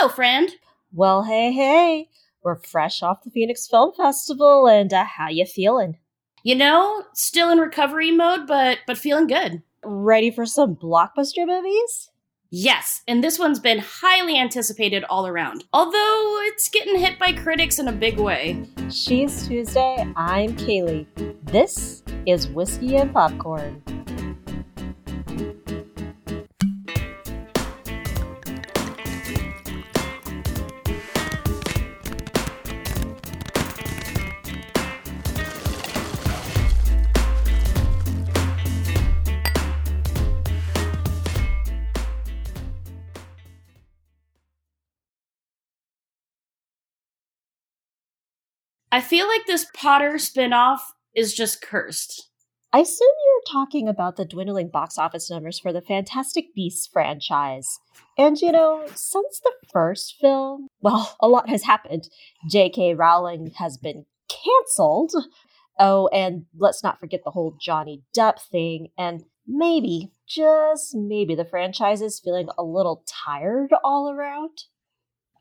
Hello, friend. Well, hey, hey. We're fresh off the Phoenix Film Festival, and uh, how you feeling? You know, still in recovery mode, but but feeling good. Ready for some blockbuster movies? Yes, and this one's been highly anticipated all around. Although it's getting hit by critics in a big way. She's Tuesday. I'm Kaylee. This is Whiskey and Popcorn. I feel like this Potter spinoff is just cursed. I assume you're talking about the dwindling box office numbers for the Fantastic Beasts franchise. And you know, since the first film, well, a lot has happened. J.K. Rowling has been cancelled. Oh, and let's not forget the whole Johnny Depp thing. And maybe, just maybe, the franchise is feeling a little tired all around.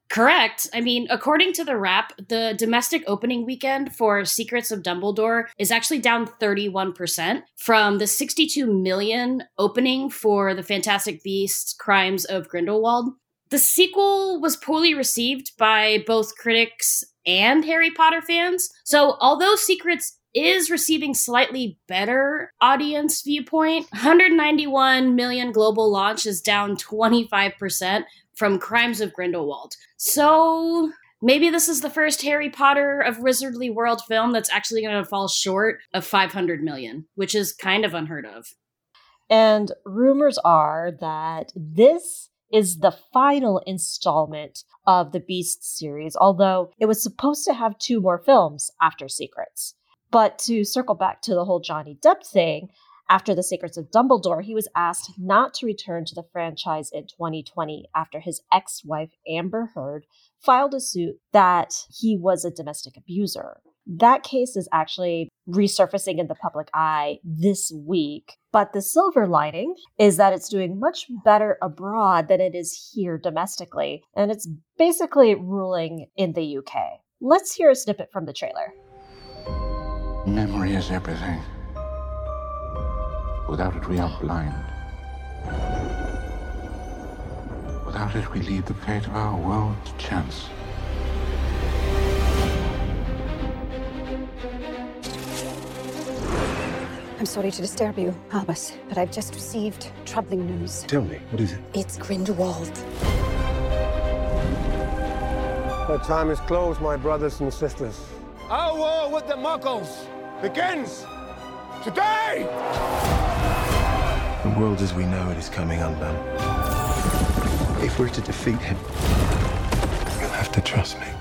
Correct. I mean, according to the Wrap, the domestic opening weekend for Secrets of Dumbledore is actually down 31% from the 62 million opening for the Fantastic Beasts Crimes of Grindelwald. The sequel was poorly received by both critics and Harry Potter fans. So, although Secrets is receiving slightly better audience viewpoint. 191 million global launch is down 25% from Crimes of Grindelwald. So maybe this is the first Harry Potter of Wizarding World film that's actually going to fall short of 500 million, which is kind of unheard of. And rumors are that this is the final installment of the Beast series, although it was supposed to have two more films after Secrets. But to circle back to the whole Johnny Depp thing, after The Secrets of Dumbledore, he was asked not to return to the franchise in 2020 after his ex wife, Amber Heard, filed a suit that he was a domestic abuser. That case is actually resurfacing in the public eye this week. But the silver lining is that it's doing much better abroad than it is here domestically, and it's basically ruling in the UK. Let's hear a snippet from the trailer. Memory is everything. Without it, we are blind. Without it, we leave the fate of our world to chance. I'm sorry to disturb you, Albus, but I've just received troubling news. Tell me, what is it? It's Grindelwald. The time is closed, my brothers and sisters. Our war with the Muggles begins today! The world as we know it is coming undone. If we're to defeat him, you'll have to trust me.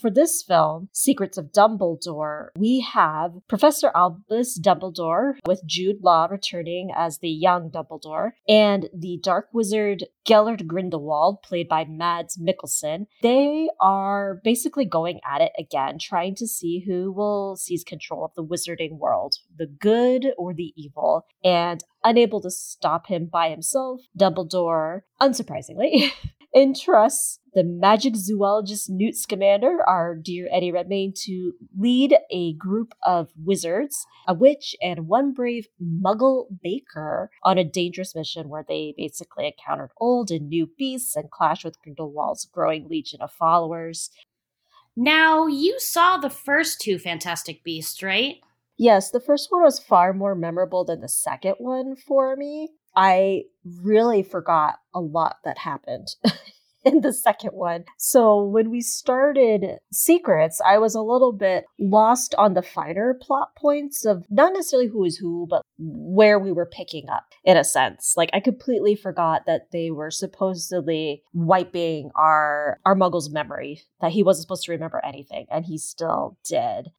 For this film, Secrets of Dumbledore, we have Professor Albus Dumbledore with Jude Law returning as the young Dumbledore, and the Dark Wizard Gellert Grindelwald, played by Mads Mikkelsen. They are basically going at it again, trying to see who will seize control of the wizarding world, the good or the evil. And unable to stop him by himself, Dumbledore, unsurprisingly, entrusts the magic zoologist Newt Scamander, our dear Eddie Redmayne, to lead a group of wizards, a witch, and one brave muggle baker on a dangerous mission where they basically encountered old and new beasts and clashed with Grindelwald's growing legion of followers. Now, you saw the first two Fantastic Beasts, right? Yes, the first one was far more memorable than the second one for me. I really forgot a lot that happened in the second one. So when we started Secrets, I was a little bit lost on the finer plot points of not necessarily who is who, but where we were picking up in a sense. Like I completely forgot that they were supposedly wiping our our muggle's memory, that he wasn't supposed to remember anything, and he still did.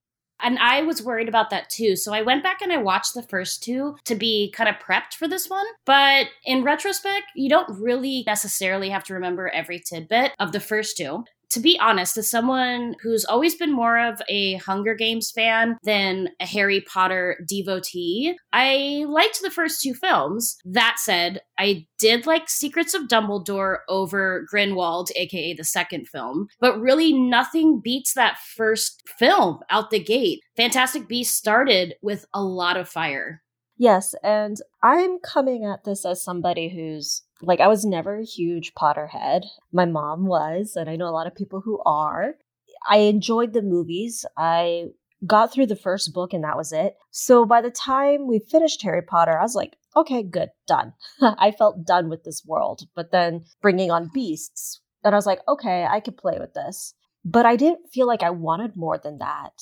And I was worried about that too. So I went back and I watched the first two to be kind of prepped for this one. But in retrospect, you don't really necessarily have to remember every tidbit of the first two. To be honest, as someone who's always been more of a Hunger Games fan than a Harry Potter devotee, I liked the first two films. That said, I did like Secrets of Dumbledore over Grindelwald, aka the second film, but really nothing beats that first film out the gate. Fantastic Beasts started with a lot of fire. Yes, and I'm coming at this as somebody who's like, I was never a huge Potterhead. My mom was, and I know a lot of people who are. I enjoyed the movies. I got through the first book, and that was it. So by the time we finished Harry Potter, I was like, okay, good, done. I felt done with this world. But then bringing on Beasts, and I was like, okay, I could play with this. But I didn't feel like I wanted more than that.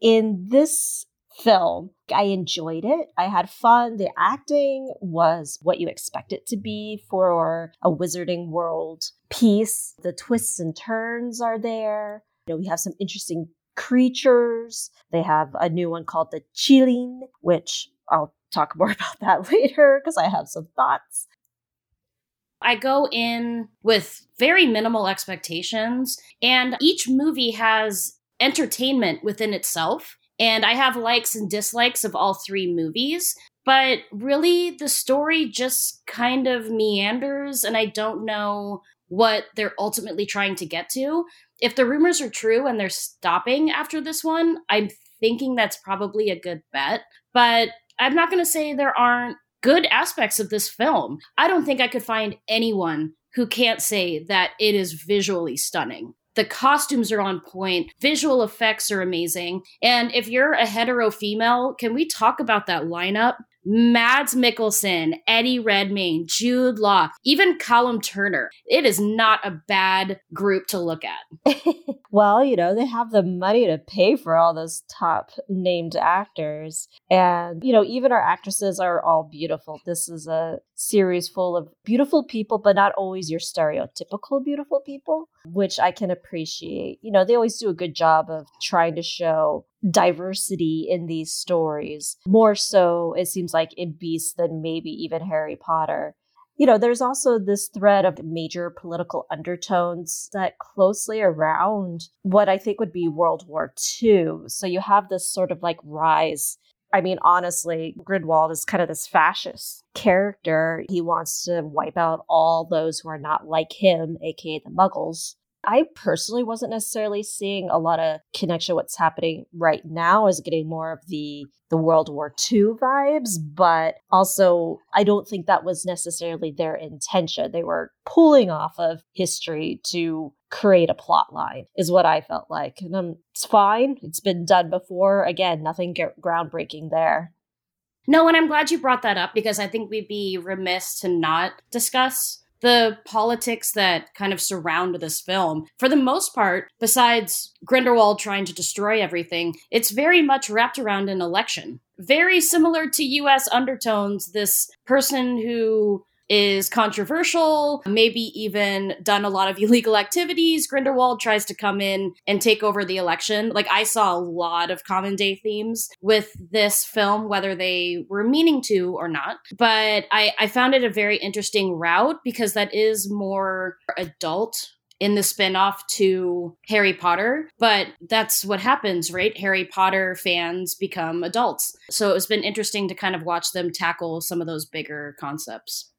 In this film. I enjoyed it. I had fun. The acting was what you expect it to be for a Wizarding World piece. The twists and turns are there. You know, we have some interesting creatures. They have a new one called the Qilin, which I'll talk more about that later because I have some thoughts. I go in with very minimal expectations, and each movie has entertainment within itself. And I have likes and dislikes of all three movies, but really the story just kind of meanders, and I don't know what they're ultimately trying to get to. If the rumors are true and they're stopping after this one, I'm thinking that's probably a good bet. But I'm not going to say there aren't good aspects of this film. I don't think I could find anyone who can't say that it is visually stunning. The costumes are on point. Visual effects are amazing. And if you're a hetero female, can we talk about that lineup? Mads Mikkelsen, Eddie Redmayne, Jude Law, even Callum Turner. It is not a bad group to look at. well, you know, they have the money to pay for all those top named actors. And, you know, even our actresses are all beautiful. This is a series full of beautiful people, but not always your stereotypical beautiful people, which I can appreciate. You know, they always do a good job of trying to show diversity in these stories. More so, it seems like in Beast than maybe even Harry Potter. You know, there's also this thread of major political undertones that closely around what I think would be World War II. So you have this sort of like rise I mean, honestly, Grindelwald is kind of this fascist character. He wants to wipe out all those who are not like him, aka the Muggles. I personally wasn't necessarily seeing a lot of connection what's happening right now is getting more of the the World War II vibes, but also I don't think that was necessarily their intention. They were pulling off of history to create a plot line is what I felt like. And um, it's fine. It's been done before. Again, nothing groundbreaking there. No, and I'm glad you brought that up because I think we'd be remiss to not discuss the politics that kind of surround this film. For the most part, besides Grindelwald trying to destroy everything, it's very much wrapped around an election. Very similar to US undertones, this person who is controversial, maybe even done a lot of illegal activities. Grindelwald tries to come in and take over the election. Like, I saw a lot of common day themes with this film, whether they were meaning to or not. But I, I found it a very interesting route because that is more adult in the spin-off to Harry Potter, but that's what happens, right? Harry Potter fans become adults. So it's been interesting to kind of watch them tackle some of those bigger concepts.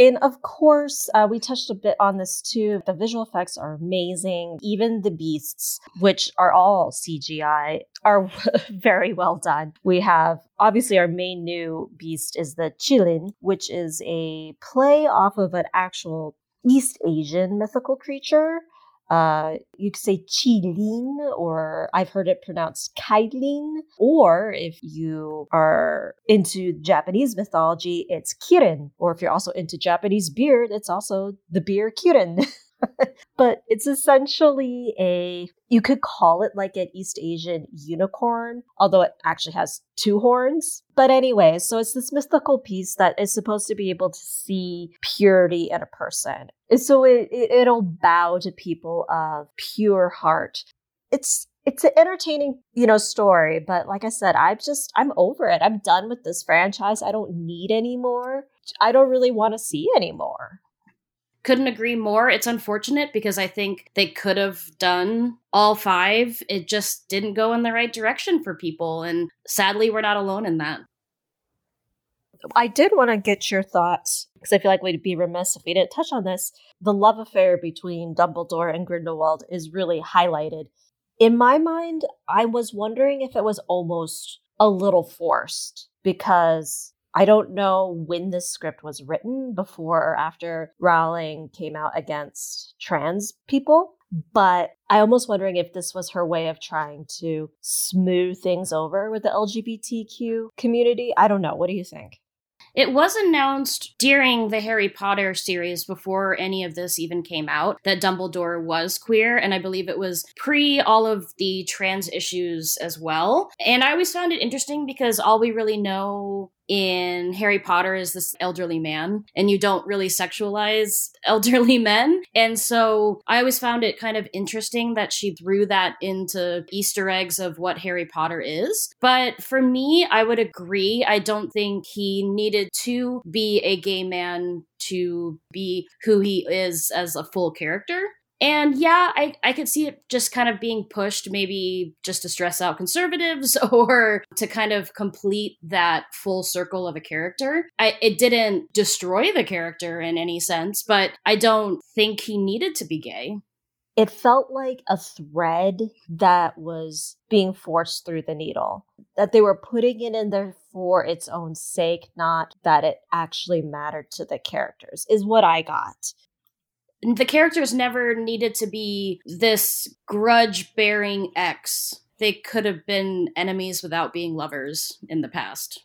And of course, uh, we touched a bit on this too. The visual effects are amazing. Even the beasts, which are all CGI, are very well done. We have obviously our main new beast is the Qilin, which is a play off of an actual East Asian mythical creature. Uh, you could say Qilin, or I've heard it pronounced Kailin. Or if you are into Japanese mythology, it's Kirin. Or if you're also into Japanese beer, it's also the beer Kirin. but it's essentially a you could call it like an East Asian unicorn, although it actually has two horns. But anyway, so it's this mythical piece that is supposed to be able to see purity in a person. And so it, it it'll bow to people of pure heart. It's it's an entertaining, you know, story, but like I said, I'm just I'm over it. I'm done with this franchise. I don't need anymore. I don't really want to see anymore. Couldn't agree more. It's unfortunate because I think they could have done all five. It just didn't go in the right direction for people. And sadly, we're not alone in that. I did want to get your thoughts because I feel like we'd be remiss if we didn't touch on this. The love affair between Dumbledore and Grindelwald is really highlighted. In my mind, I was wondering if it was almost a little forced because I don't know when this script was written before or after Rowling came out against trans people, but I almost wondering if this was her way of trying to smooth things over with the LGBTQ community. I don't know. What do you think? It was announced during the Harry Potter series before any of this even came out that Dumbledore was queer, and I believe it was pre all of the trans issues as well. And I always found it interesting because all we really know in Harry Potter is this elderly man, and you don't really sexualize elderly men. And so I always found it kind of interesting that she threw that into Easter eggs of what Harry Potter is. But for me, I would agree. I don't think he needed to be a gay man to be who he is as a full character. And yeah, I, I could see it just kind of being pushed, maybe just to stress out conservatives or to kind of complete that full circle of a character. I, it didn't destroy the character in any sense, but I don't think he needed to be gay. It felt like a thread that was being forced through the needle, that they were putting it in there for its own sake, not that it actually mattered to the characters, is what I got the characters never needed to be this grudge bearing ex. They could have been enemies without being lovers in the past.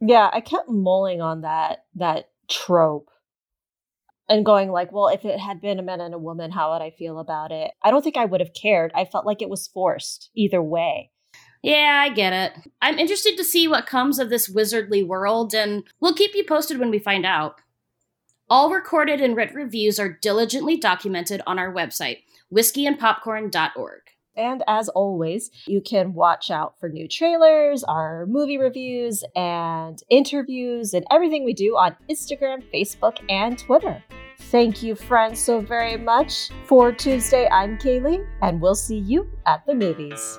Yeah, I kept mulling on that that trope and going like, well, if it had been a man and a woman, how would I feel about it? I don't think I would have cared. I felt like it was forced either way. Yeah, I get it. I'm interested to see what comes of this wizardly world, and we'll keep you posted when we find out. All recorded and written reviews are diligently documented on our website, whiskeyandpopcorn.org. And as always, you can watch out for new trailers, our movie reviews, and interviews, and everything we do on Instagram, Facebook, and Twitter. Thank you, friends, so very much. For Tuesday, I'm Kaylee, and we'll see you at the movies.